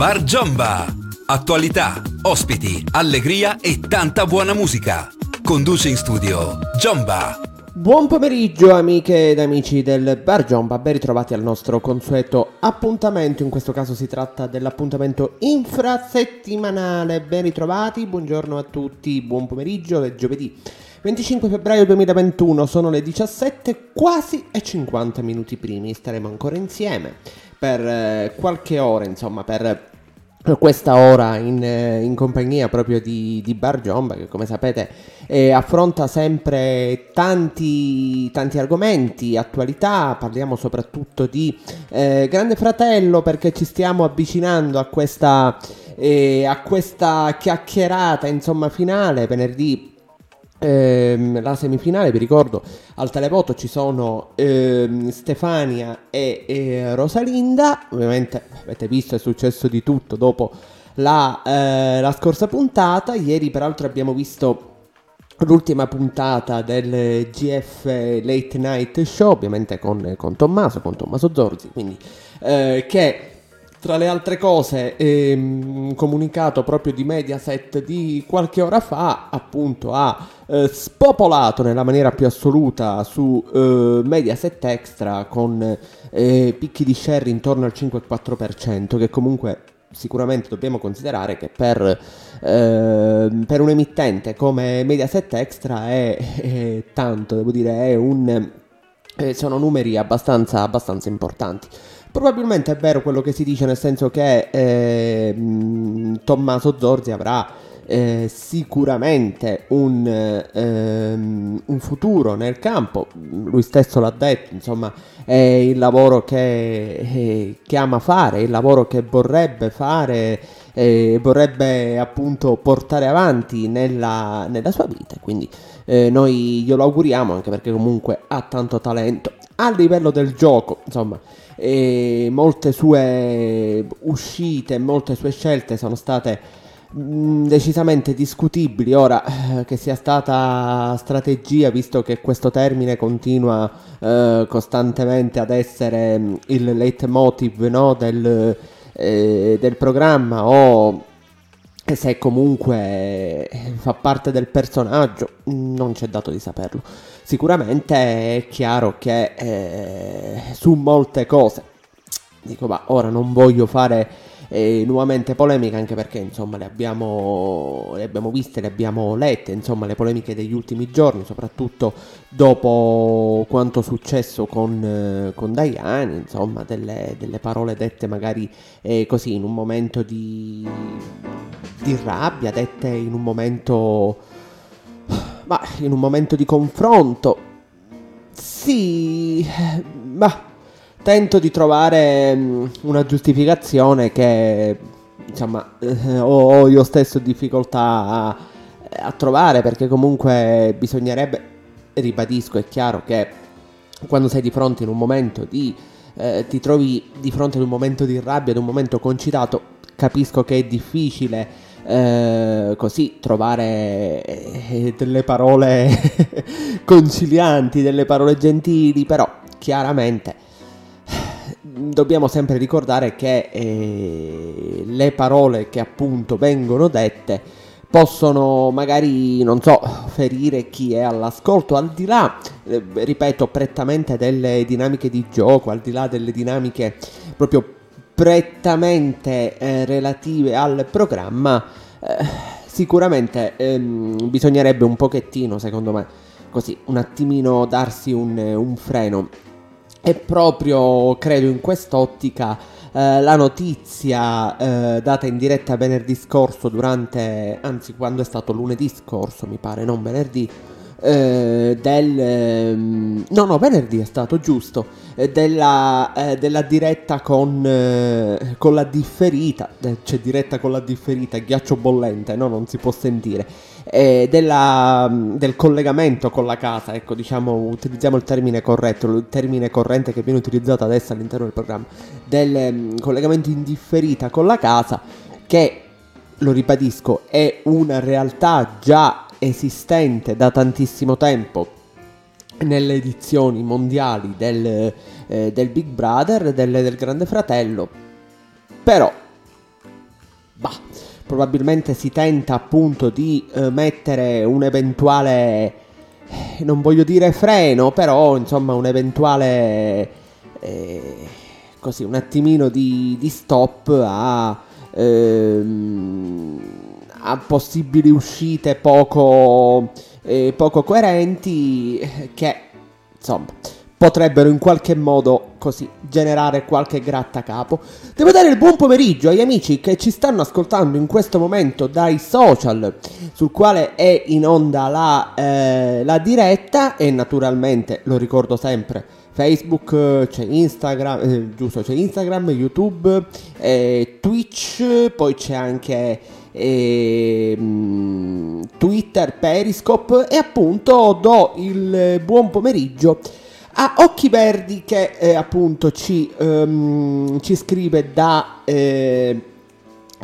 Bar Giomba. Attualità, ospiti, allegria e tanta buona musica. Conduce in studio Giomba. Buon pomeriggio amiche ed amici del Bar Giomba, ben ritrovati al nostro consueto appuntamento, in questo caso si tratta dell'appuntamento infrasettimanale, ben ritrovati, buongiorno a tutti, buon pomeriggio, è giovedì 25 febbraio 2021, sono le 17, quasi e 50 minuti primi, staremo ancora insieme per eh, qualche ora, insomma, per questa ora in, eh, in, compagnia proprio di, di Bar Giomba che come sapete eh, affronta sempre tanti, tanti, argomenti, attualità, parliamo soprattutto di eh, Grande Fratello perché ci stiamo avvicinando a questa, eh, a questa chiacchierata insomma finale venerdì Ehm, la semifinale, vi ricordo, al televoto ci sono ehm, Stefania e, e, Rosalinda. Ovviamente avete visto è successo di tutto dopo la, eh, la scorsa puntata. Ieri, peraltro, abbiamo visto l'ultima puntata del GF Late Night Show, ovviamente con, con Tommaso, con Tommaso Zorzi, quindi eh, che tra le altre cose, ehm, comunicato proprio di Mediaset di qualche ora fa, appunto ha eh, spopolato nella maniera più assoluta su eh, Mediaset Extra con eh, picchi di share intorno al 5-4%, che comunque sicuramente dobbiamo considerare che per, eh, per un emittente come Mediaset Extra è, è tanto, devo dire, un, eh, sono numeri abbastanza, abbastanza importanti. Probabilmente è vero quello che si dice, nel senso che eh, Tommaso Zorzi avrà eh, sicuramente un, ehm, un, futuro nel campo, lui stesso l'ha detto, insomma è il lavoro che, eh, che ama fare, il lavoro che vorrebbe fare e vorrebbe appunto portare avanti nella, nella sua vita, quindi eh, noi glielo auguriamo anche perché comunque ha tanto talento. A livello del gioco, insomma e molte sue uscite, molte sue scelte sono state mm, decisamente discutibili. Ora eh, che sia stata strategia visto che questo termine continua eh, costantemente ad essere mm, il leitmotiv no, del, eh, del programma o se comunque eh, fa parte del personaggio mm, non c'è dato di saperlo sicuramente è chiaro che eh, su molte cose, dico ma ora non voglio fare eh, nuovamente polemiche anche perché insomma le abbiamo, le abbiamo viste, le abbiamo lette, insomma le polemiche degli ultimi giorni, soprattutto dopo quanto successo con, eh, con Diane, insomma delle, delle, parole dette magari eh, così in un momento di, di rabbia, dette in un momento ma in un momento di confronto, sì, ma tento di trovare mm, una giustificazione che, insomma, eh, ho, io stesso difficoltà a, a trovare perché comunque bisognerebbe, ribadisco, è chiaro che quando sei di fronte in un momento di... Eh, ti trovi di fronte ad un momento di rabbia, ad un momento concitato, capisco che è difficile eh, così trovare eh, delle parole concilianti, delle parole gentili, però chiaramente dobbiamo sempre ricordare che eh, le parole che appunto vengono dette possono magari, non so, ferire chi è all'ascolto, al di là, eh, ripeto, prettamente delle dinamiche di gioco, al di là delle dinamiche proprio prettamente eh, relative al programma, eh, sicuramente ehm, bisognerebbe un pochettino, secondo me, così, un attimino darsi un, un freno. E proprio, credo, in quest'ottica eh, la notizia eh, data in diretta venerdì scorso durante, anzi quando è stato lunedì scorso mi pare, non venerdì, eh, del... Ehm, no, no, venerdì è stato giusto, eh, della, eh, della, diretta con, eh, con la differita, eh, c'è diretta con la differita, ghiaccio bollente, no, non si può sentire, della, del collegamento con la casa, ecco, diciamo, utilizziamo il termine corretto, il termine corrente che viene utilizzato adesso all'interno del programma, del um, collegamento in differita con la casa, che, lo ribadisco, è una realtà già esistente da tantissimo tempo nelle edizioni mondiali del, eh, del Big Brother, del, del, Grande Fratello, però, bah, probabilmente si tenta appunto di eh, mettere un eventuale, eh, non voglio dire freno, però insomma un eventuale, eh, così, un attimino di, di stop a... Ehm, a possibili uscite poco, eh, poco coerenti che insomma potrebbero in qualche modo così generare qualche grattacapo. Devo dare il buon pomeriggio agli amici che ci stanno ascoltando in questo momento dai social sul quale è in onda la, eh, la diretta e naturalmente lo ricordo sempre Facebook, c'è Instagram, eh, giusto, c'è Instagram, YouTube, eh, Twitch, poi c'è anche e, mm, Twitter, Periscope e appunto do il buon pomeriggio a Occhi Verdi che eh, appunto ci, um, ci, scrive da... Eh,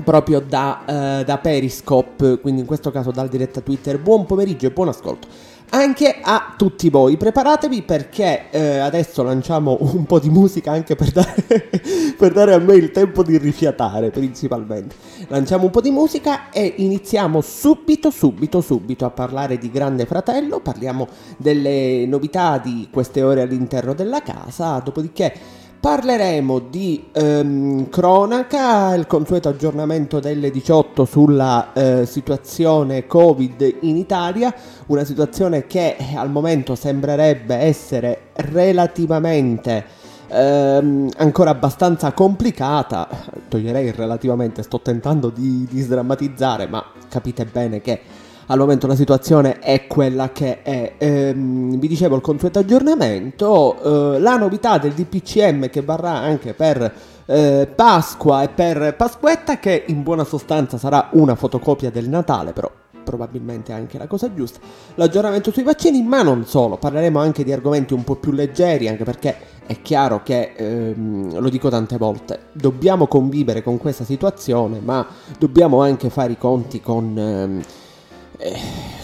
proprio da, uh, da Periscope, quindi in questo caso dal diretta Twitter. Buon pomeriggio e buon ascolto anche a tutti voi. Preparatevi perché eh, adesso lanciamo un po' di musica anche per dare, per dare, a me il tempo di rifiatare principalmente. Lanciamo un po' di musica e iniziamo subito, subito, subito a parlare di Grande Fratello. Parliamo delle novità di queste ore all'interno della casa, dopodiché Parleremo di ehm, cronaca, il consueto aggiornamento delle 18 sulla eh, situazione Covid in Italia, una situazione che al momento sembrerebbe essere relativamente ehm, ancora abbastanza complicata, toglierei relativamente, sto tentando di, di sdrammatizzare, ma capite bene che al momento la situazione è quella che è. Ehm, vi dicevo il consueto aggiornamento, eh, la novità del DPCM che varrà anche per eh, Pasqua e per Pasquetta, che in buona sostanza sarà una fotocopia del Natale, però probabilmente anche la cosa giusta. L'aggiornamento sui vaccini, ma non solo, parleremo anche di argomenti un po' più leggeri, anche perché è chiaro che, ehm, lo dico tante volte, dobbiamo convivere con questa situazione, ma dobbiamo anche fare i conti con... Ehm, eh,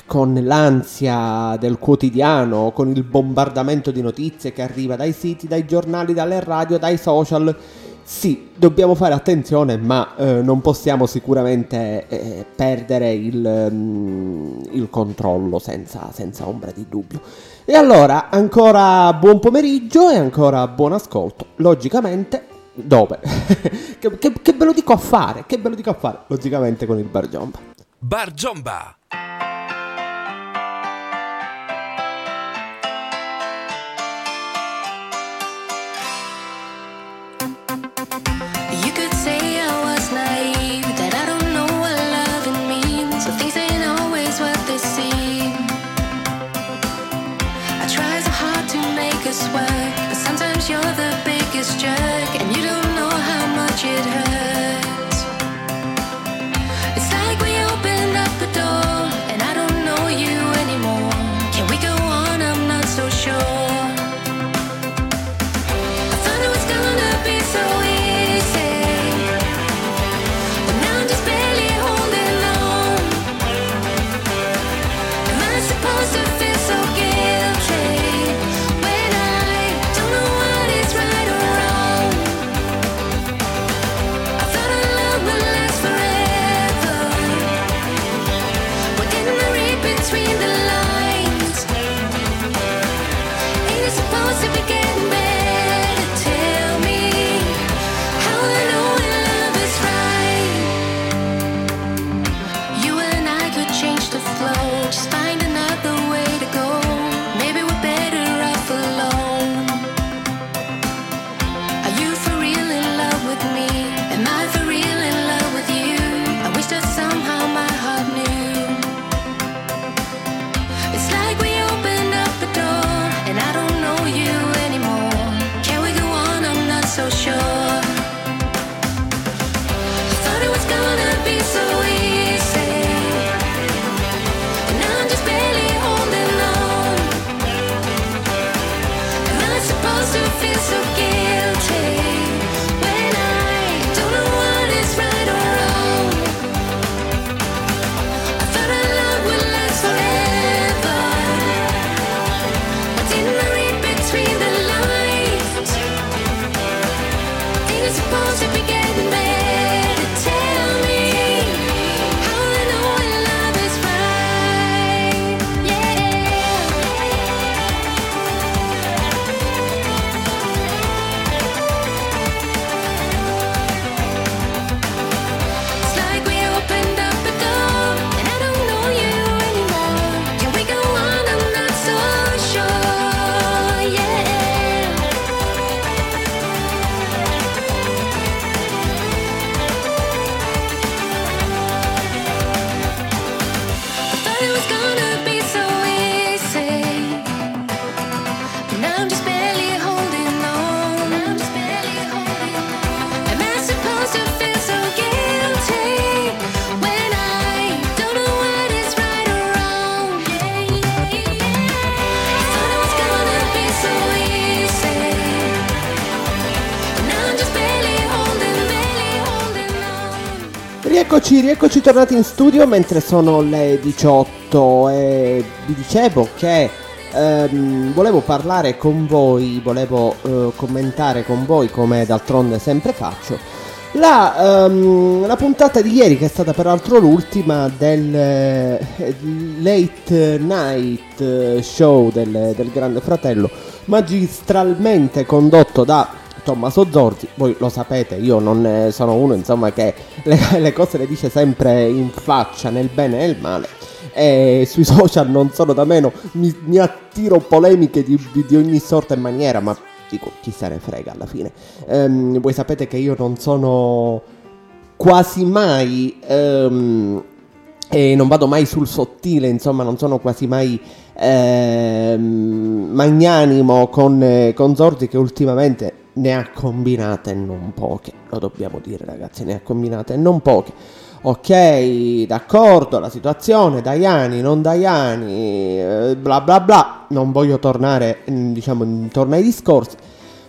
con l'ansia del quotidiano, con il bombardamento di notizie che arriva dai siti, dai giornali, dalle radio, dai social. Sì, dobbiamo fare attenzione, ma eh, non possiamo sicuramente eh, perdere il, um, il controllo senza, senza, ombra di dubbio. E allora, ancora buon pomeriggio e ancora buon ascolto. Logicamente, dove? che, che, che, ve lo dico a fare? Che ve lo dico a fare? Logicamente con il Bar Jomba. Bar! Rieccoci, rieccoci tornati in studio mentre sono le 18 e vi dicevo che ehm, volevo parlare con voi, volevo eh, commentare con voi come d'altronde sempre faccio. La, um, la, puntata di ieri, che è stata peraltro l'ultima del eh, Late Night Show del, del Grande Fratello, magistralmente condotto da Tommaso Zorzi, voi lo sapete, io non sono uno insomma che le, le, cose le dice sempre in faccia, nel bene e nel male. E sui social non sono da meno, mi, mi attiro polemiche di, di, ogni sorta e maniera, ma dico chi se ne frega alla fine. Ehm, voi sapete che io non sono quasi mai... Ehm, e non vado mai sul sottile, insomma, non sono quasi mai eh, magnanimo con, eh, con Zorzi che ultimamente ne ha combinate non poche, lo dobbiamo dire ragazzi, ne ha combinate non poche. Ok, d'accordo, la situazione, Daiani, non Daiani, eh, bla bla bla, non voglio tornare, mm, diciamo, intorno ai discorsi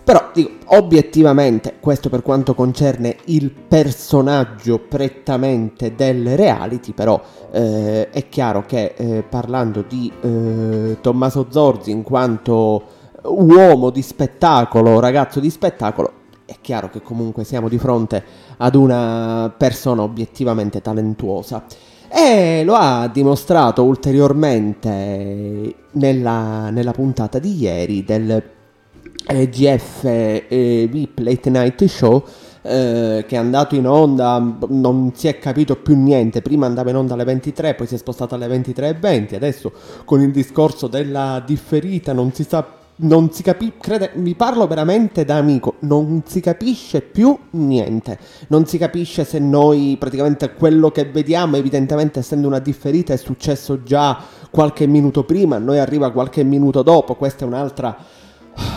però dico, obiettivamente, questo per quanto concerne il personaggio prettamente del reality, però eh, è chiaro che eh, parlando di eh, Tommaso Zorzi in quanto uomo di spettacolo, ragazzo di spettacolo, è chiaro che comunque siamo di fronte ad una persona obiettivamente talentuosa. E lo ha dimostrato ulteriormente nella, nella puntata di ieri del eh, GF eh, VIP Late Night Show eh, che è andato in onda, non si è capito più niente, prima andava in onda alle 23, poi si è spostato alle 23.20, adesso con il discorso della differita non si sa non si capisce, vi parlo veramente da amico, non si capisce più niente, non si capisce se noi praticamente quello che vediamo, evidentemente essendo una differita, è successo già qualche minuto prima, noi arriva qualche minuto dopo, questa è un'altra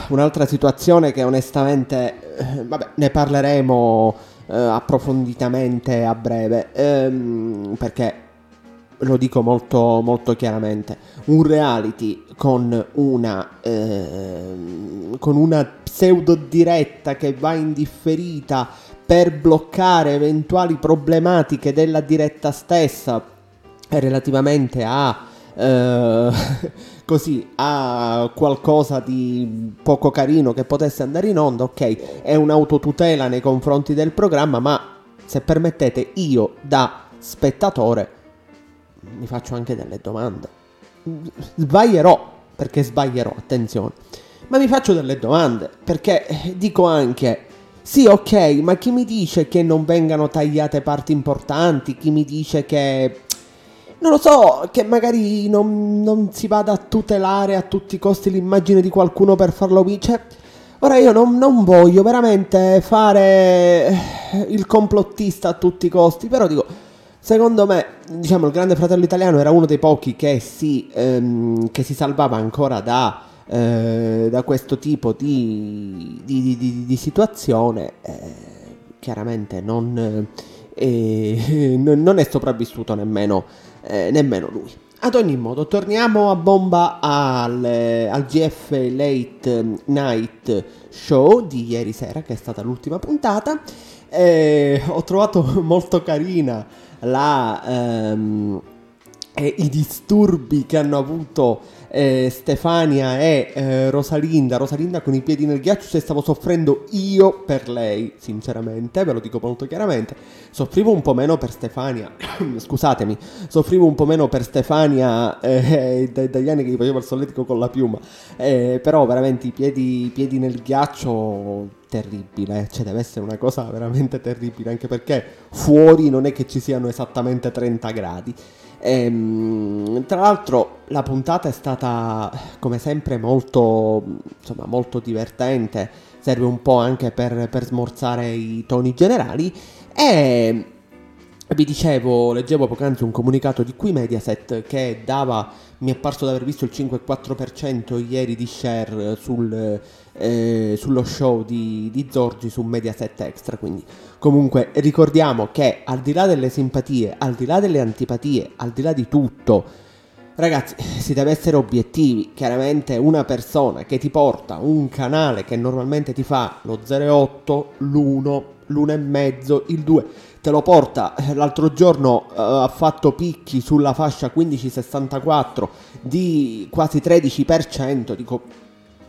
un'altra situazione che onestamente, eh, vabbè, ne parleremo eh, approfonditamente a breve, ehm, perché lo dico molto, molto chiaramente, un reality con una, ehm, con una pseudo diretta che va in differita per bloccare eventuali problematiche della diretta stessa relativamente a... Eh, così a qualcosa di poco carino che potesse andare in onda, ok, è un'autotutela nei confronti del programma, ma se permettete io da spettatore mi faccio anche delle domande. Sbaglierò, perché sbaglierò, attenzione. Ma mi faccio delle domande, perché dico anche sì, ok, ma chi mi dice che non vengano tagliate parti importanti? Chi mi dice che non lo so, che magari non, non, si vada a tutelare a tutti i costi l'immagine di qualcuno per farlo vincere. Ora io non, non, voglio veramente fare il complottista a tutti i costi, però dico, secondo me, diciamo, il Grande Fratello Italiano era uno dei pochi che si, ehm, che si salvava ancora da, eh, da questo tipo di, di, di, di situazione. Eh, chiaramente non, eh, non è sopravvissuto nemmeno eh, nemmeno lui. Ad ogni modo, torniamo a bomba al, al, GF Late Night Show di ieri sera, che è stata l'ultima puntata. Eh, ho trovato molto carina la, ehm, eh, i disturbi che hanno avuto eh, Stefania e eh, Rosalinda. Rosalinda con i piedi nel ghiaccio, se stavo soffrendo io per lei, sinceramente, ve lo dico molto chiaramente. Soffrivo un po' meno per Stefania, scusatemi, soffrivo un po' meno per Stefania eh, d- dagli anni che gli facevo il solletico con la piuma, eh, però veramente i piedi, i piedi nel ghiaccio terribile, cioè deve essere una cosa veramente terribile, anche perché fuori non è che ci siano esattamente 30 gradi. Ehm, tra l'altro la puntata è stata come sempre molto, insomma, molto divertente, serve un po' anche per, per smorzare i toni generali. E vi dicevo, leggevo poc'anzi un comunicato di qui Mediaset che dava, mi è parso di aver visto il 5,4% ieri di share sul, eh, sullo show di, di Zorgi su Mediaset Extra, quindi comunque ricordiamo che al di là delle simpatie, al di là delle antipatie, al di là di tutto, ragazzi, si deve essere obiettivi, chiaramente una persona che ti porta un canale che normalmente ti fa lo 0,8, l'1, l'1,5, il 2 te lo porta. Eh, l'altro giorno uh, ha fatto picchi sulla fascia 15-64 di quasi 13%. Dico,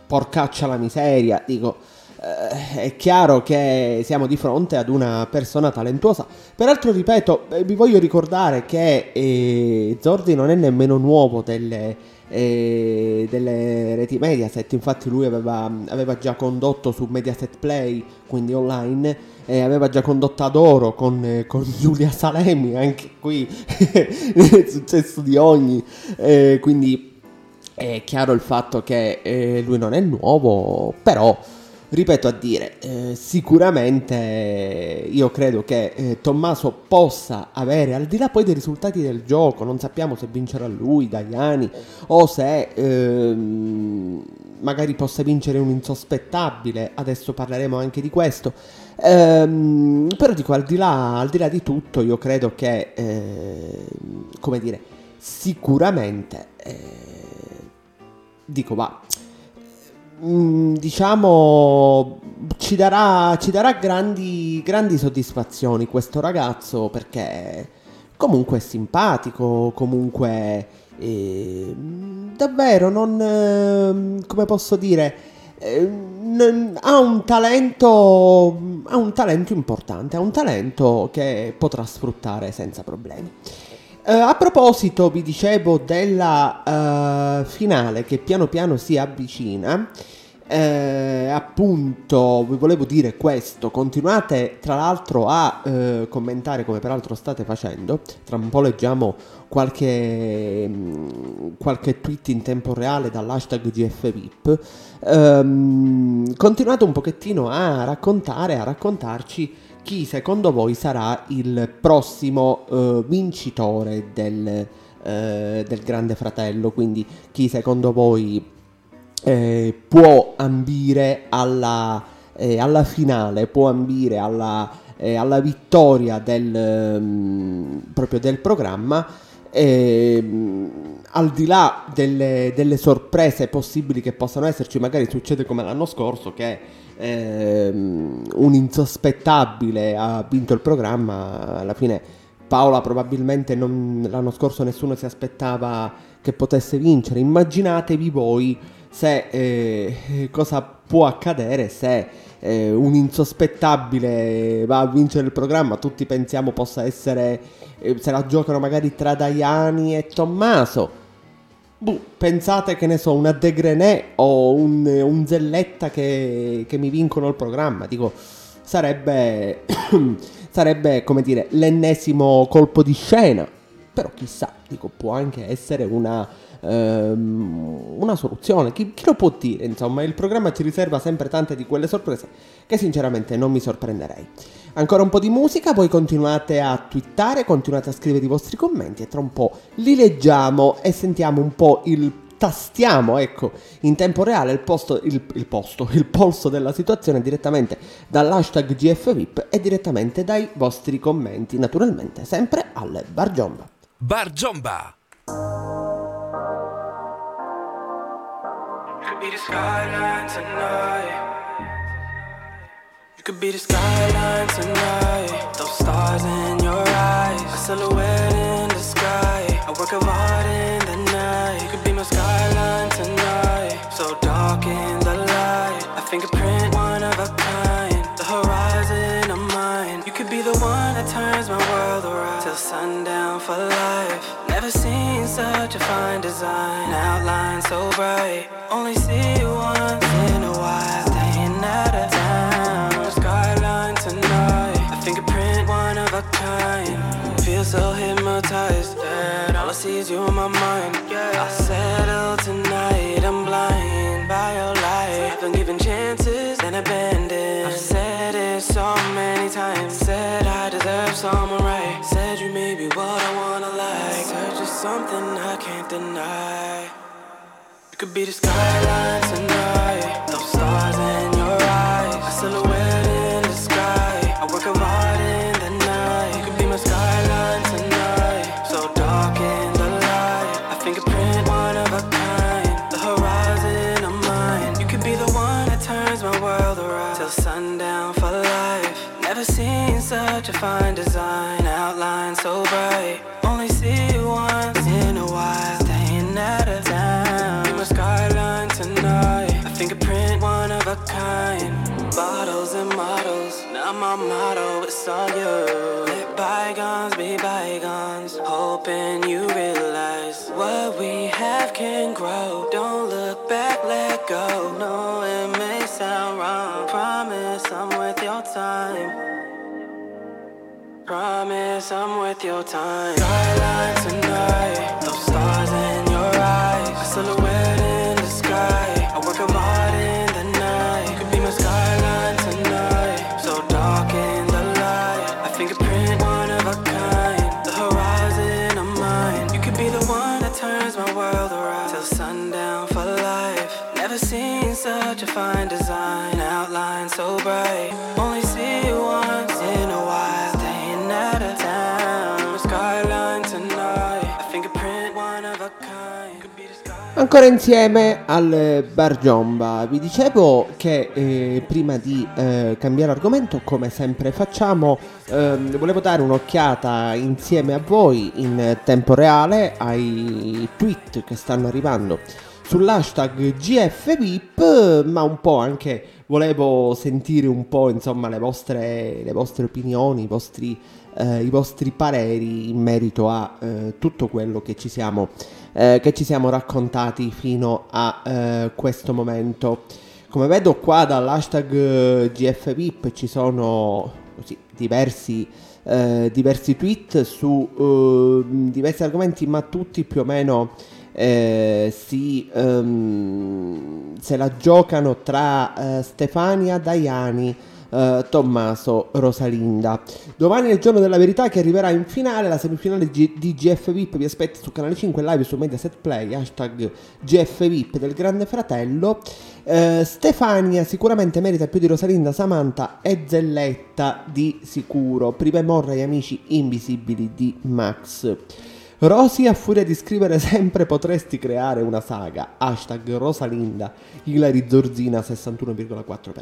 porcaccia la miseria. Dico, è chiaro che siamo di fronte ad una persona talentuosa. Peraltro, ripeto, eh, vi voglio ricordare che eh, Zordi non è nemmeno nuovo delle. Eh, delle reti Mediaset infatti lui aveva, aveva già condotto su Mediaset Play quindi online eh, aveva già condotto ad oro con, eh, con Giulia Salemi, anche qui è successo di ogni, quindi è chiaro il fatto che eh, lui non è nuovo, però ripeto a dire, eh, sicuramente io credo che eh, Tommaso possa avere, al di là poi dei risultati del gioco, non sappiamo se vincerà lui, Daiani, o se ehm, magari possa vincere un insospettabile, adesso parleremo anche di questo. Ehm, però dico, al di, là, al di, là, di tutto, io credo che, eh, come dire, sicuramente, eh, dico, va, diciamo, ci darà, ci darà grandi, grandi soddisfazioni questo ragazzo perché comunque è simpatico, comunque eh, davvero non, eh, come posso dire, eh, ha un talento ha un talento importante, ha un talento che potrà sfruttare senza problemi. Uh, a proposito, vi dicevo della uh, finale che piano piano si avvicina. Eh, appunto, vi volevo dire questo. Continuate tra l'altro a eh, commentare come peraltro state facendo. Tra un po' leggiamo qualche, mh, qualche tweet in tempo reale dall'hashtag GFVIP. Um, continuate un pochettino a raccontare, a raccontarci chi secondo voi sarà il prossimo uh, vincitore del, uh, del Grande Fratello. Quindi chi secondo voi eh, può ambire alla, eh, alla, finale, può ambire alla, eh, alla vittoria del, um, proprio del programma. Um, al di là delle, delle, sorprese possibili che possano esserci, magari succede come l'anno scorso che ehm, un insospettabile ha vinto il programma, alla fine Paola probabilmente non, l'anno scorso nessuno si aspettava che potesse vincere, immaginatevi voi se eh, cosa può accadere se eh, un insospettabile va a vincere il programma, tutti pensiamo possa essere, eh, se la giocano magari tra Daiani e Tommaso. Buh, pensate che ne so, una De Grenet o un, un Zelletta che, che, mi vincono il programma, dico, sarebbe, sarebbe come dire l'ennesimo colpo di scena, però chissà, dico, può anche essere una ehm, una soluzione. Chi, chi, lo può dire? Insomma, il programma ci riserva sempre tante di quelle sorprese che sinceramente non mi sorprenderei. Ancora un po' di musica, poi continuate a twittare, continuate a scrivere i vostri commenti e tra un po' li leggiamo e sentiamo un po' il tastiamo ecco in tempo reale il, posto, il, il, posto, il polso della situazione direttamente dall'hashtag GFVIP e direttamente dai vostri commenti, naturalmente sempre al Bar Giomba. Bar Giomba! could be the skyline tonight. Could be the skyline tonight. Those stars in your eyes, a silhouette in the sky. A work of art in the night. You could be my skyline tonight. So dark in the light, a fingerprint, one of a kind. The horizon of mine. You could be the one that turns my world around till sundown for life. Never seen such a fine design, outline so bright. Only see you once one of a kind. Feel so hypnotized all I see is you in my mind. Yeah, I settle tonight, I'm blind by your light. Been given chances, and abandoned. I've said it so many times, said I deserve someone right. Said you may be what I wanna like. Search is something I can't deny It could be the skyline seen such a fine design, outline so bright. Only see you once in a while, staying out of town skyline tonight. A fingerprint, one of a kind. Bottles and models, now my motto is on you. Let bygones be bygones. Hoping you realize what we have can grow. Don't look back, let go. No, it may sound wrong. Promise I'm with your time. Promise I'm with your time. Skyline tonight, those stars in your eyes, a silhouette in the sky. I work hard in the night. You could be my skyline tonight, so dark in the light. I fingerprint one of a kind, the horizon of mine. You could be the one that turns my world around till sundown for life. Never seen such a fine design, outline so bright. Ancora insieme al Bar Giomba, vi dicevo che eh, prima di eh, cambiare argomento, come sempre facciamo, ehm, volevo dare un'occhiata insieme a voi in tempo reale ai tweet che stanno arrivando sull'hashtag GFVIP, ma un po' anche volevo sentire un po' insomma le vostre, le vostre opinioni, i vostri, eh, i vostri pareri in merito a eh, tutto quello che ci siamo, eh, che ci siamo raccontati fino a eh, questo momento. Come vedo qua dall'hashtag eh, GFVIP ci sono così, diversi, eh, diversi tweet su eh, diversi argomenti, ma tutti più o meno eh, si, ehm, se la giocano tra eh, Stefania Daiani. Eh, Tommaso Rosalinda. Domani è il giorno della verità che arriverà in finale. La semifinale G- di GF VIP vi aspetta su canale 5 live su Mediaset Play. Hashtag GF VIP del Grande Fratello. Eh, Stefania sicuramente merita più di Rosalinda, Samantha e Zelletta di sicuro. Prima morra gli amici invisibili di Max. Rosy a furia di scrivere sempre potresti creare una saga. Hashtag Rosalinda, Ilari Zorzina 61,4%.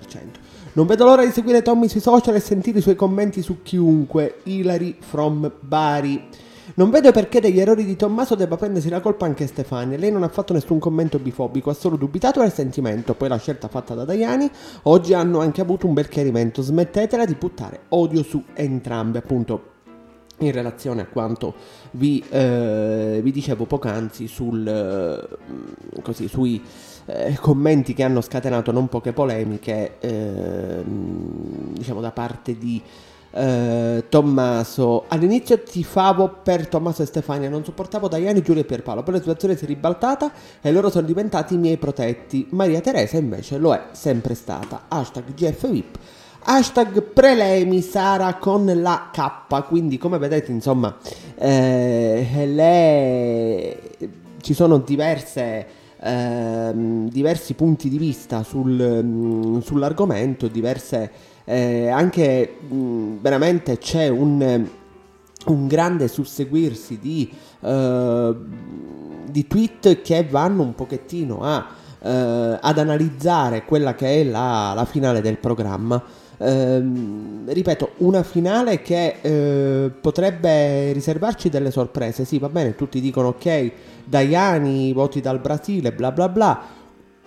Non vedo l'ora di seguire Tommy sui social e sentire i suoi commenti su chiunque. Ilari from Bari. Non vedo perché degli errori di Tommaso debba prendersi la colpa anche Stefania. Lei non ha fatto nessun commento bifobico, ha solo dubitato del sentimento. Poi la scelta fatta da Daiani. Oggi hanno anche avuto un bel chiarimento. Smettetela di buttare odio su entrambe, appunto in relazione a quanto vi, eh, vi dicevo poc'anzi sul, eh, così, sui eh, commenti che hanno scatenato non poche polemiche ehm, diciamo da parte di eh, Tommaso. All'inizio tifavo per Tommaso e Stefania non sopportavo Daiani, Giulia e Pierpaolo. Poi la situazione si è ribaltata e loro sono diventati i miei protetti. Maria Teresa invece lo è sempre stata. Hashtag GFVIP Hashtag prelemi Sara con la K, quindi come vedete insomma eh, le... ci sono diverse, ehm, diversi punti di vista sul, mm, sull'argomento, diverse eh, anche mh, veramente c'è un, un grande susseguirsi di, eh, di tweet che vanno un pochettino a, eh, ad analizzare quella che è la, la finale del programma. Ehm, ripeto, una finale che eh, potrebbe riservarci delle sorprese. Sì, va bene, tutti dicono ok, Daiani, voti dal Brasile, bla bla bla.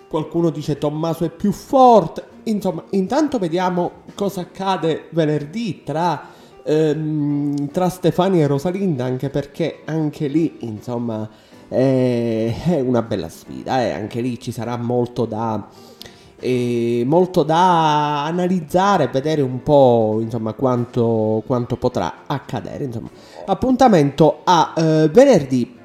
Qualcuno dice Tommaso è più forte. Insomma, intanto vediamo cosa accade venerdì tra, ehm, tra Stefania e Rosalinda, anche perché anche lì, insomma, eh, è una bella sfida. Eh. Anche lì ci sarà molto da e molto da analizzare, vedere un po' insomma quanto, quanto potrà accadere. Insomma. Appuntamento a eh, venerdì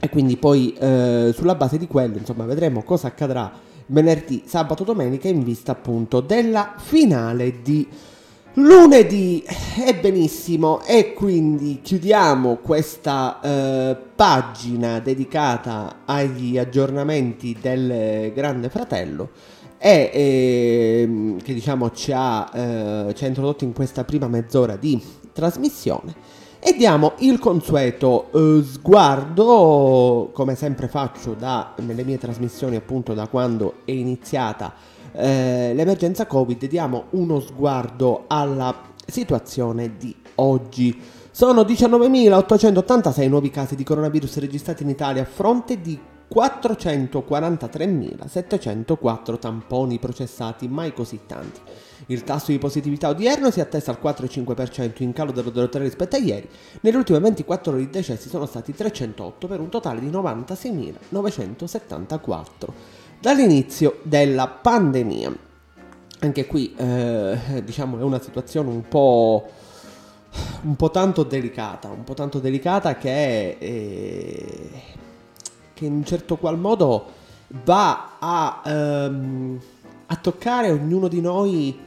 e quindi poi eh, sulla base di quello insomma vedremo cosa accadrà venerdì, sabato, domenica in vista appunto della finale di lunedì. E benissimo, e quindi chiudiamo questa eh, pagina dedicata agli aggiornamenti del Grande Fratello e ehm, che diciamo ci ha, eh, ci ha introdotto in questa prima mezz'ora di trasmissione. E diamo il consueto eh, sguardo come sempre faccio da, nelle mie trasmissioni appunto da quando è iniziata eh, l'emergenza covid diamo uno sguardo alla situazione di oggi. Sono 19.886 nuovi casi di coronavirus registrati in Italia a fronte di 443.704 tamponi processati, mai così tanti. Il tasso di positività odierno si attesta al 4,5% in calo dell'0,3 rispetto a ieri. Nelle ultime 24 ore i decessi sono stati 308 per un totale di 96.974 dall'inizio della pandemia. Anche qui eh, diciamo è una situazione un po' un po' tanto delicata, un po' tanto delicata che eh, che in un certo qual modo va a, ehm, a toccare ognuno di noi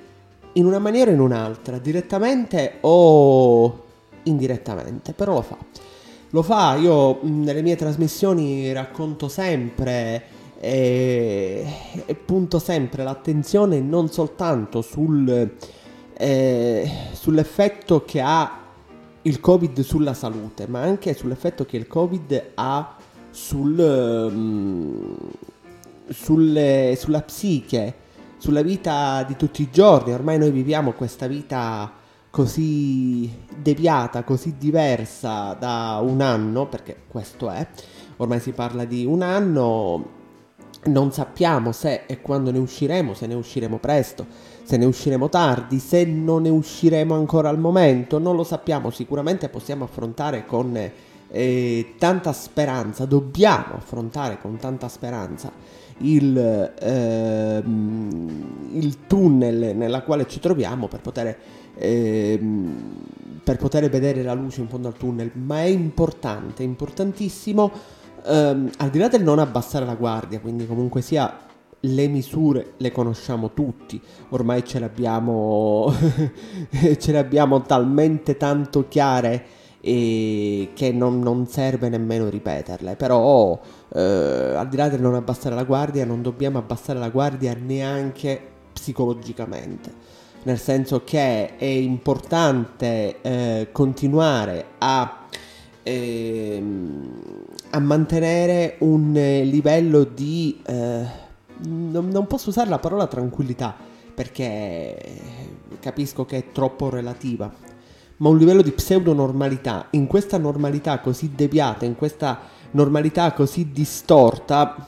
in una maniera o in un'altra, direttamente o indirettamente, però lo fa. Lo fa, io mh, nelle mie trasmissioni racconto sempre e, e punto sempre l'attenzione non soltanto sul, eh, sull'effetto che ha il Covid sulla salute, ma anche sull'effetto che il Covid ha sul, um, sulle, sulla psiche, sulla vita di tutti i giorni. Ormai noi viviamo questa vita così deviata, così diversa da un anno, perché questo è, ormai si parla di un anno, non sappiamo se e quando ne usciremo, se ne usciremo presto, se ne usciremo tardi, se non ne usciremo ancora al momento, non lo sappiamo, sicuramente possiamo affrontare con eh, tanta speranza, dobbiamo affrontare con tanta speranza il, eh, il tunnel nella quale ci troviamo per poter, eh, per poter vedere la luce in fondo al tunnel, ma è importante, importantissimo, ehm, al di là del non abbassare la guardia, quindi comunque sia le misure le conosciamo tutti, ormai ce le abbiamo, ce le abbiamo talmente tanto chiare e che non, non, serve nemmeno ripeterle, però eh, al di là del non abbassare la guardia non dobbiamo abbassare la guardia neanche psicologicamente, nel senso che è importante eh, continuare a, eh, a, mantenere un livello di... Eh, non, non posso usare la parola tranquillità perché capisco che è troppo relativa, ma un livello di pseudo-normalità. In questa normalità così deviata, in questa normalità così distorta,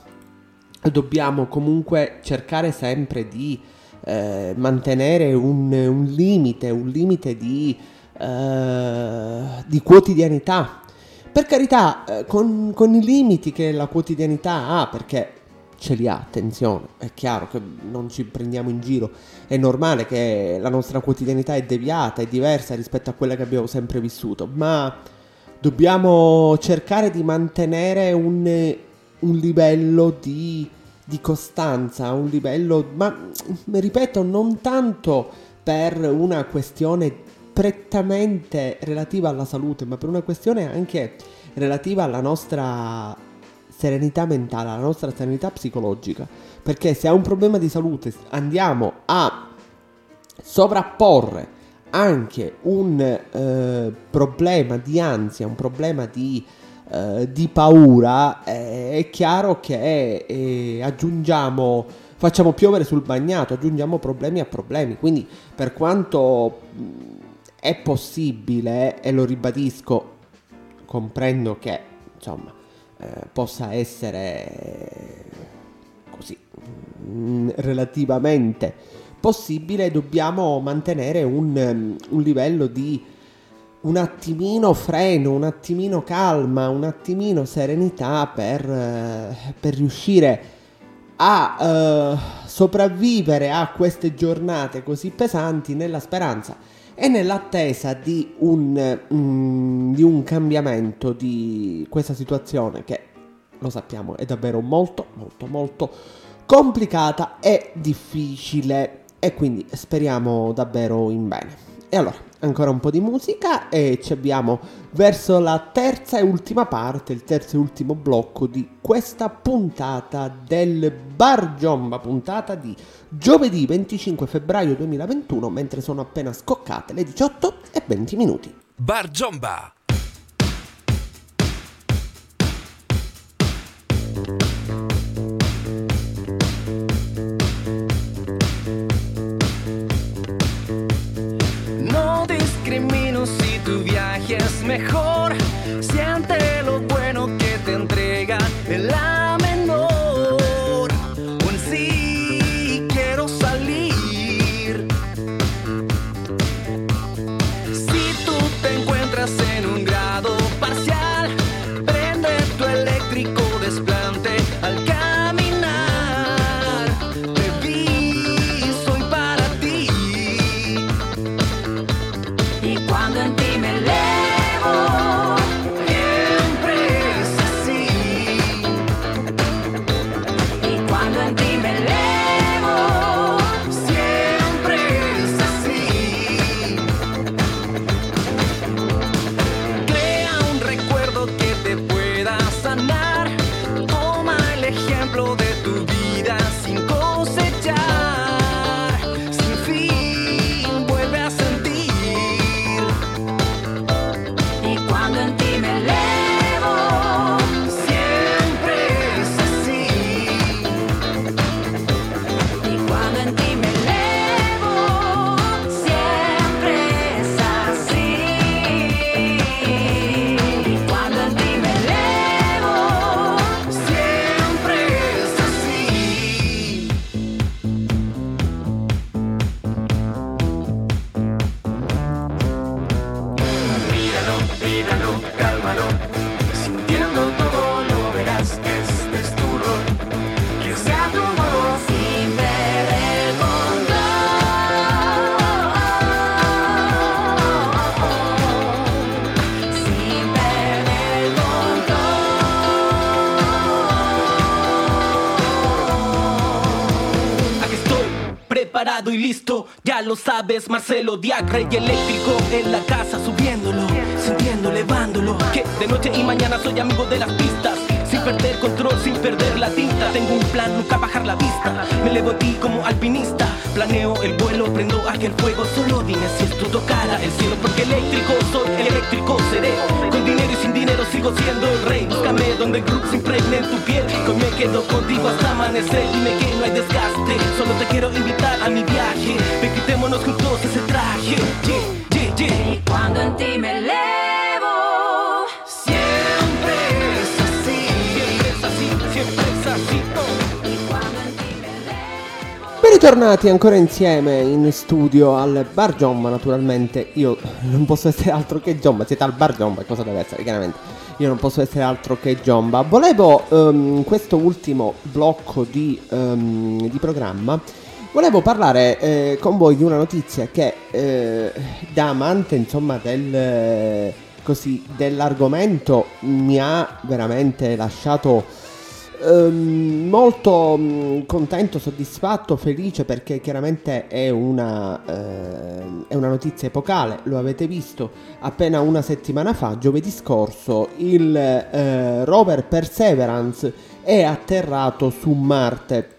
dobbiamo comunque cercare sempre di eh, mantenere un, un, limite, un limite di, eh, di quotidianità. Per carità, eh, con, con i limiti che la quotidianità ha, perché ce li ha, attenzione, è chiaro che non ci prendiamo in giro, è normale che la nostra quotidianità è deviata, è diversa rispetto a quella che abbiamo sempre vissuto, ma dobbiamo cercare di mantenere un, un livello di, di, costanza, un livello, ma ripeto, non tanto per una questione prettamente relativa alla salute, ma per una questione anche relativa alla nostra serenità mentale, alla nostra serenità psicologica. Perché se ha un problema di salute andiamo a sovrapporre anche un eh, problema di ansia, un problema di, eh, di paura, eh, è chiaro che eh, aggiungiamo, facciamo piovere sul bagnato, aggiungiamo problemi a problemi. Quindi per quanto è possibile, e lo ribadisco, comprendo che insomma eh, possa essere così mh, mm, relativamente possibile, dobbiamo mantenere un, um, un livello di un attimino freno, un attimino calma, un attimino serenità per, uh, per riuscire a uh, sopravvivere a queste giornate così pesanti nella speranza e nell'attesa di un, mm, di un cambiamento di questa situazione che lo sappiamo è davvero molto molto molto complicata e difficile e quindi speriamo davvero in bene. E allora, ancora un po' di musica e ci abbiamo verso la terza e ultima parte, il terzo e ultimo blocco di questa puntata del Bar Giomba, puntata di giovedì 25 febbraio 2021, mentre sono appena scoccate le 18 e 20 minuti. Bar Giomba! Mejor. Sabes, Marcelo Diac, rey eléctrico en la casa, subiéndolo, sintiendo, elevándolo. Que de noche y mañana soy amigo de las pistas. Perder control, sin perder la tinta. Tengo un plan, nunca bajar la vista. Me elevo a ti como alpinista. Planeo el vuelo, prendo aquel fuego. Solo dime si esto tocara el cielo. Porque eléctrico soy, eléctrico seré. Con dinero y sin dinero sigo siendo el rey. Búscame donde el groove se impregne en tu piel. Hoy me quedo contigo hasta amanecer. Dime que no hay desgaste. Solo te quiero invitar a mi viaje. Ven, quitémonos juntos ese traje. Yeah, yeah. Y cuando en ti me elevo, Ben ritornati ancora insieme in studio al Bar Jomba, naturalmente io non posso essere altro che Jomba, siete al Bar Jomba, cosa deve essere chiaramente? Io non posso essere altro che Jomba. Volevo in questo ultimo blocco di, ehm, di programma, volevo parlare eh, con voi di una notizia che eh, da amante insomma del, così, dell'argomento mi ha veramente lasciato Ehm, molto mh, contento, soddisfatto, felice perché chiaramente è una, ehm, è una notizia epocale, lo avete visto appena una settimana fa, giovedì scorso, il eh, rover Perseverance è atterrato su Marte.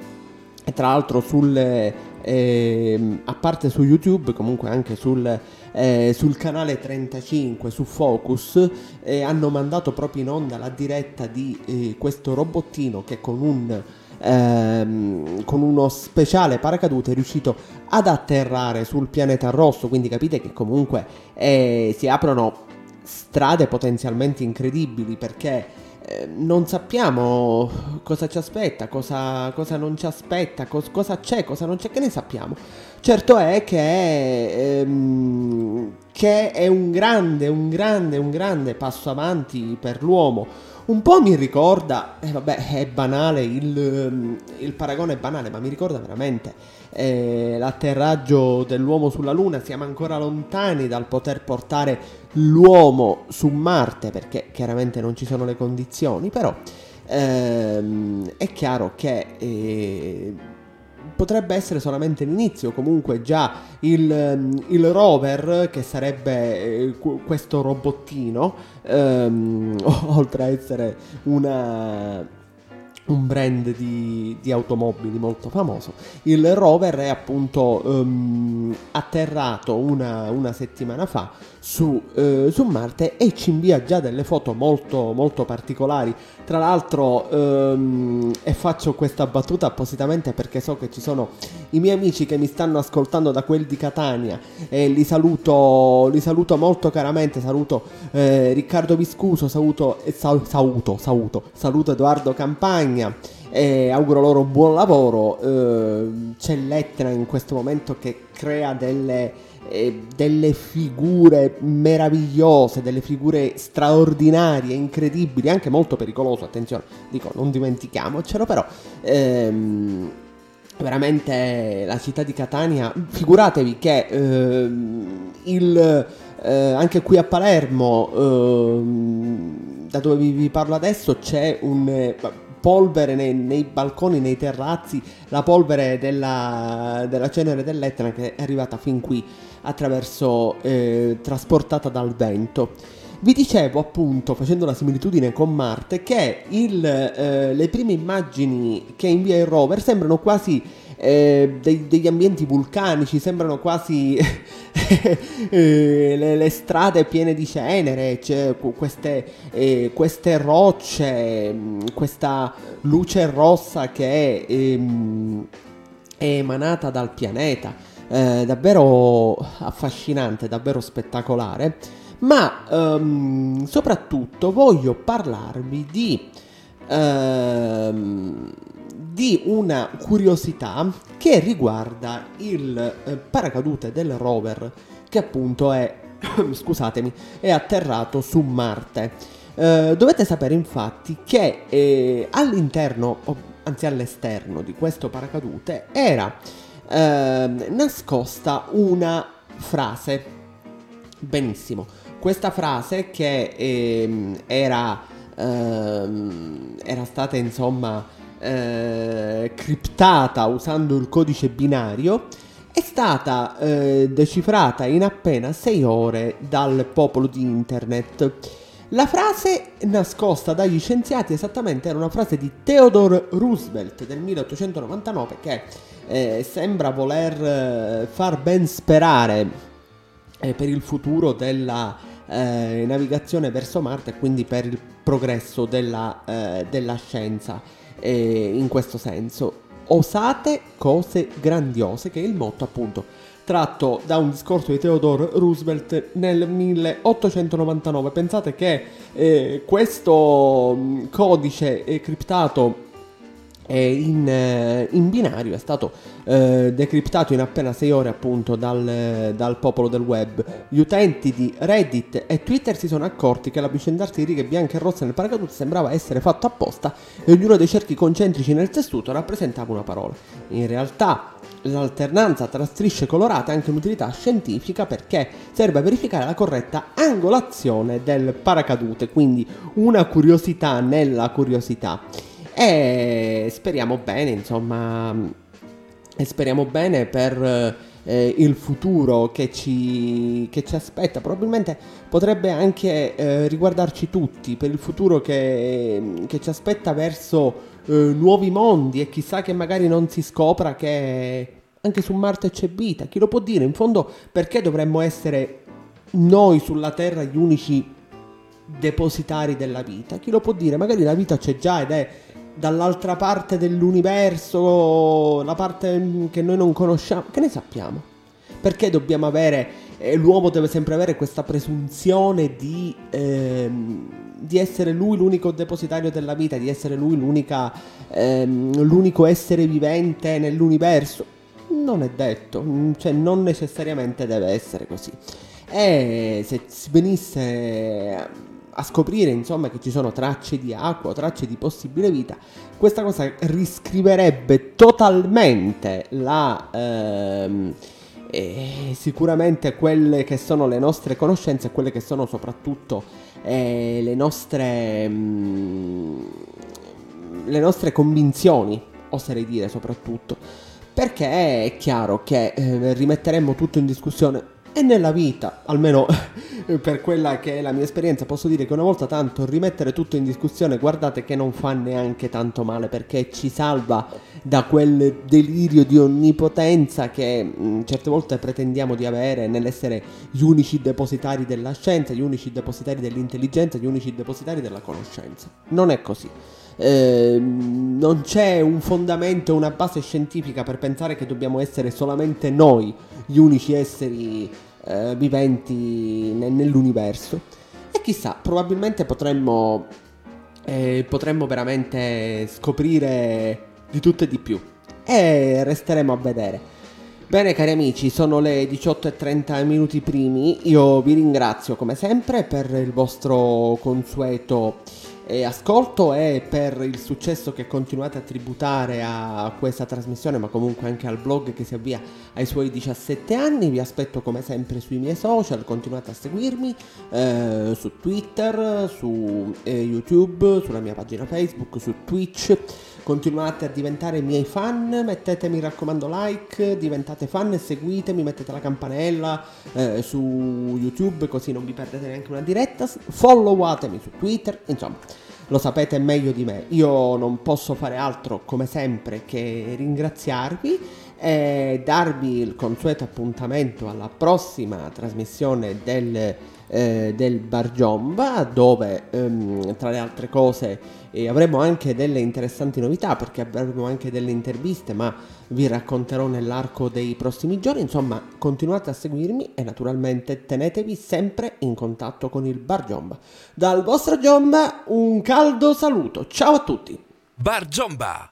E tra l'altro sul, ehm, a parte su YouTube, comunque anche sul, eh, sul canale 35 su Focus, eh, hanno mandato proprio in onda la diretta di eh, questo robottino che con un ehm, con uno speciale paracadute è riuscito ad atterrare sul pianeta rosso, quindi capite che comunque eh, si aprono strade potenzialmente incredibili perché eh, non sappiamo cosa ci aspetta, cosa, cosa non ci aspetta, cos- cosa c'è, cosa non c'è, che ne sappiamo. Certo è che, ehm, che è un grande, un grande, un grande passo avanti per l'uomo. Un po' mi ricorda, e vabbè è banale, il, ehm, il paragone è banale, ma mi ricorda veramente eh, l'atterraggio dell'uomo sulla Luna. Siamo ancora lontani dal poter portare l'uomo su Marte perché chiaramente non ci sono le condizioni, però ehm, è chiaro che eh, potrebbe essere solamente l'inizio, comunque già il, il rover che sarebbe eh, qu- questo robottino, ehm, oltre a essere una un brand di, di automobili molto famoso. Il rover è appunto ehm, atterrato una, una settimana fa su, eh, su Marte e ci invia già delle foto molto, molto particolari. Tra l'altro, ehm, e faccio questa battuta appositamente perché so che ci sono i miei amici che mi stanno ascoltando da quel di Catania e li saluto, li saluto molto caramente. Saluto eh, Riccardo Viscuso, saluto, eh, sau- sauto, sauto, saluto Edoardo Campagna e auguro loro buon lavoro. Eh, c'è l'Etna in questo momento che crea delle, eh, delle figure meravigliose, delle figure straordinarie, incredibili, anche molto pericolose. Attenzione, dico, non dimentichiamocelo, però. Ehm, veramente la città di Catania figuratevi che ehm, il, eh, anche qui a Palermo ehm, da dove vi, parlo adesso c'è un eh, polvere nei, nei balconi nei terrazzi la polvere della, della cenere dell'Etna che è arrivata fin qui attraverso eh, trasportata dal vento. Vi dicevo appunto, facendo la similitudine con Marte, che il, eh, le prime immagini che invia il rover sembrano quasi eh, dei- degli ambienti vulcanici, sembrano quasi eh, le, le strade piene di cenere, qu- queste, eh, queste rocce, mh, questa luce rossa che è, ehm, è emanata dal pianeta. Eh, davvero affascinante, davvero spettacolare. Ma ehm, soprattutto voglio parlarvi di, ehm, di una curiosità che riguarda il eh, paracadute del rover, che appunto è scusatemi, è atterrato su Marte. Eh, dovete sapere infatti che eh, all'interno, anzi all'esterno di questo paracadute era eh, nascosta una frase. Benissimo, questa frase che ehm, era, ehm, era stata insomma eh, criptata usando il codice binario è stata eh, decifrata in appena 6 ore dal popolo di internet. La frase nascosta dagli scienziati esattamente era una frase di Theodore Roosevelt del 1899 che eh, sembra voler eh, far ben sperare eh, per il futuro della eh, navigazione verso Marte e quindi per il progresso della, eh, della scienza in questo senso. Osate cose grandiose, che è il motto appunto tratto da un discorso di Theodore Roosevelt nel 1899. Pensate che eh, questo codice criptato in, eh, in, binario è stato eh, decriptato in appena 6 ore appunto dal, dal, popolo del web. Gli utenti di Reddit e Twitter si sono accorti che l'avvicendarsi di righe bianche e rosse nel paracadute sembrava essere fatto apposta e ognuno dei cerchi concentrici nel tessuto rappresentava una parola. In realtà l'alternanza tra strisce colorate ha anche un'utilità scientifica perché serve a verificare la corretta angolazione del paracadute, quindi una curiosità nella curiosità. E speriamo bene, insomma, e speriamo bene per eh, il futuro che ci, che ci, aspetta. Probabilmente potrebbe anche eh, riguardarci tutti, per il futuro che, che ci aspetta verso eh, nuovi mondi e chissà che magari non si scopra che anche su Marte c'è vita. Chi lo può dire? In fondo perché dovremmo essere noi sulla Terra gli unici depositari della vita? Chi lo può dire? Magari la vita c'è già ed è dall'altra parte dell'universo, la parte che noi non conosciamo, che ne sappiamo? Perché dobbiamo avere, eh, l'uomo deve sempre avere questa presunzione di, ehm, di, essere lui l'unico depositario della vita, di essere lui ehm, l'unico essere vivente nell'universo? Non è detto, cioè non necessariamente deve essere così. E se si venisse a scoprire insomma che ci sono tracce di acqua, tracce di possibile vita, questa cosa riscriverebbe totalmente la... Ehm, eh, sicuramente quelle che sono le nostre conoscenze, quelle che sono soprattutto eh, le nostre... Mh, mm, le nostre convinzioni, oserei dire soprattutto, perché è chiaro che eh, rimetteremmo tutto in discussione e nella vita, almeno per quella che è la mia esperienza, posso dire che una volta tanto rimettere tutto in discussione, guardate che non fa neanche tanto male perché ci salva da quel delirio di onnipotenza che mh, mm, certe volte pretendiamo di avere nell'essere gli unici depositari della scienza, gli unici depositari dell'intelligenza, gli unici depositari della conoscenza. Non è così. Eh, non c'è un fondamento, una base scientifica per pensare che dobbiamo essere solamente noi gli unici esseri eh, viventi ne- nell'universo. E chissà, probabilmente potremmo, eh, potremmo veramente scoprire di tutto e di più. E resteremo a vedere. Bene cari amici, sono le 18.30 minuti primi, io vi ringrazio come sempre per il vostro consueto eh, ascolto e per il successo che continuate a tributare a questa trasmissione, ma comunque anche al blog che si avvia ai suoi 17 anni. Vi aspetto come sempre sui miei social, continuate a seguirmi eh, su Twitter, su eh, YouTube, sulla mia pagina Facebook, su Twitch. Continuate a diventare miei fan, mettetemi raccomando like, diventate fan seguitemi, mettete la campanella eh, su YouTube così non vi perdete neanche una diretta, followatemi su Twitter, insomma lo sapete meglio di me. Io non posso fare altro come sempre che ringraziarvi e darvi il consueto appuntamento alla prossima trasmissione del eh, del Bar Giomba dove ehm, tra le altre cose eh, avremo anche delle interessanti novità perché avremo anche delle interviste ma vi racconterò nell'arco dei prossimi giorni. Insomma continuate a seguirmi e naturalmente tenetevi sempre in contatto con il Bar Giomba. Dal vostro Giomba un caldo saluto. Ciao a tutti! Bar Giomba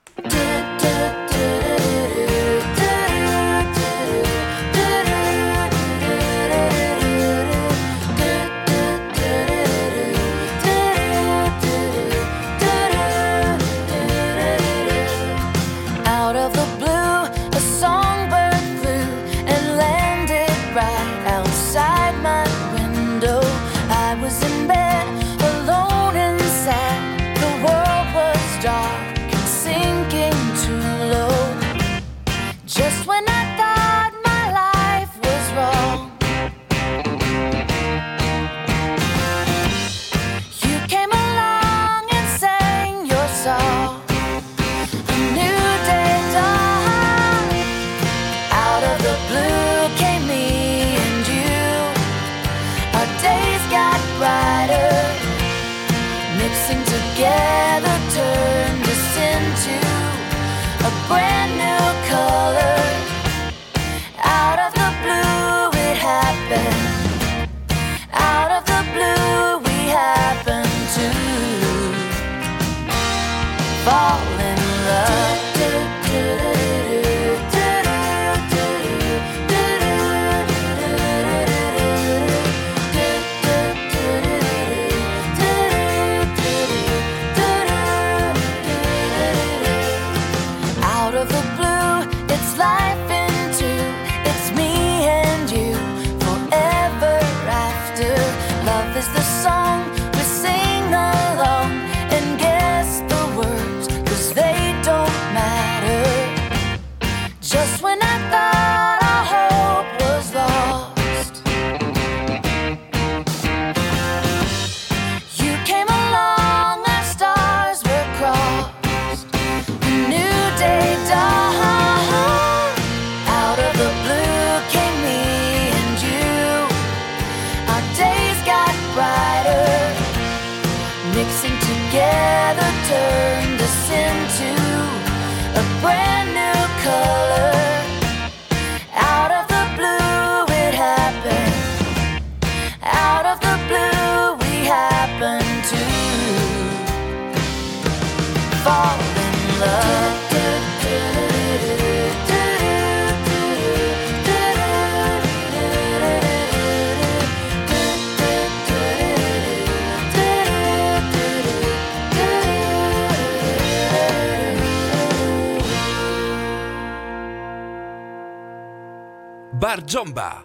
Bar Giomba.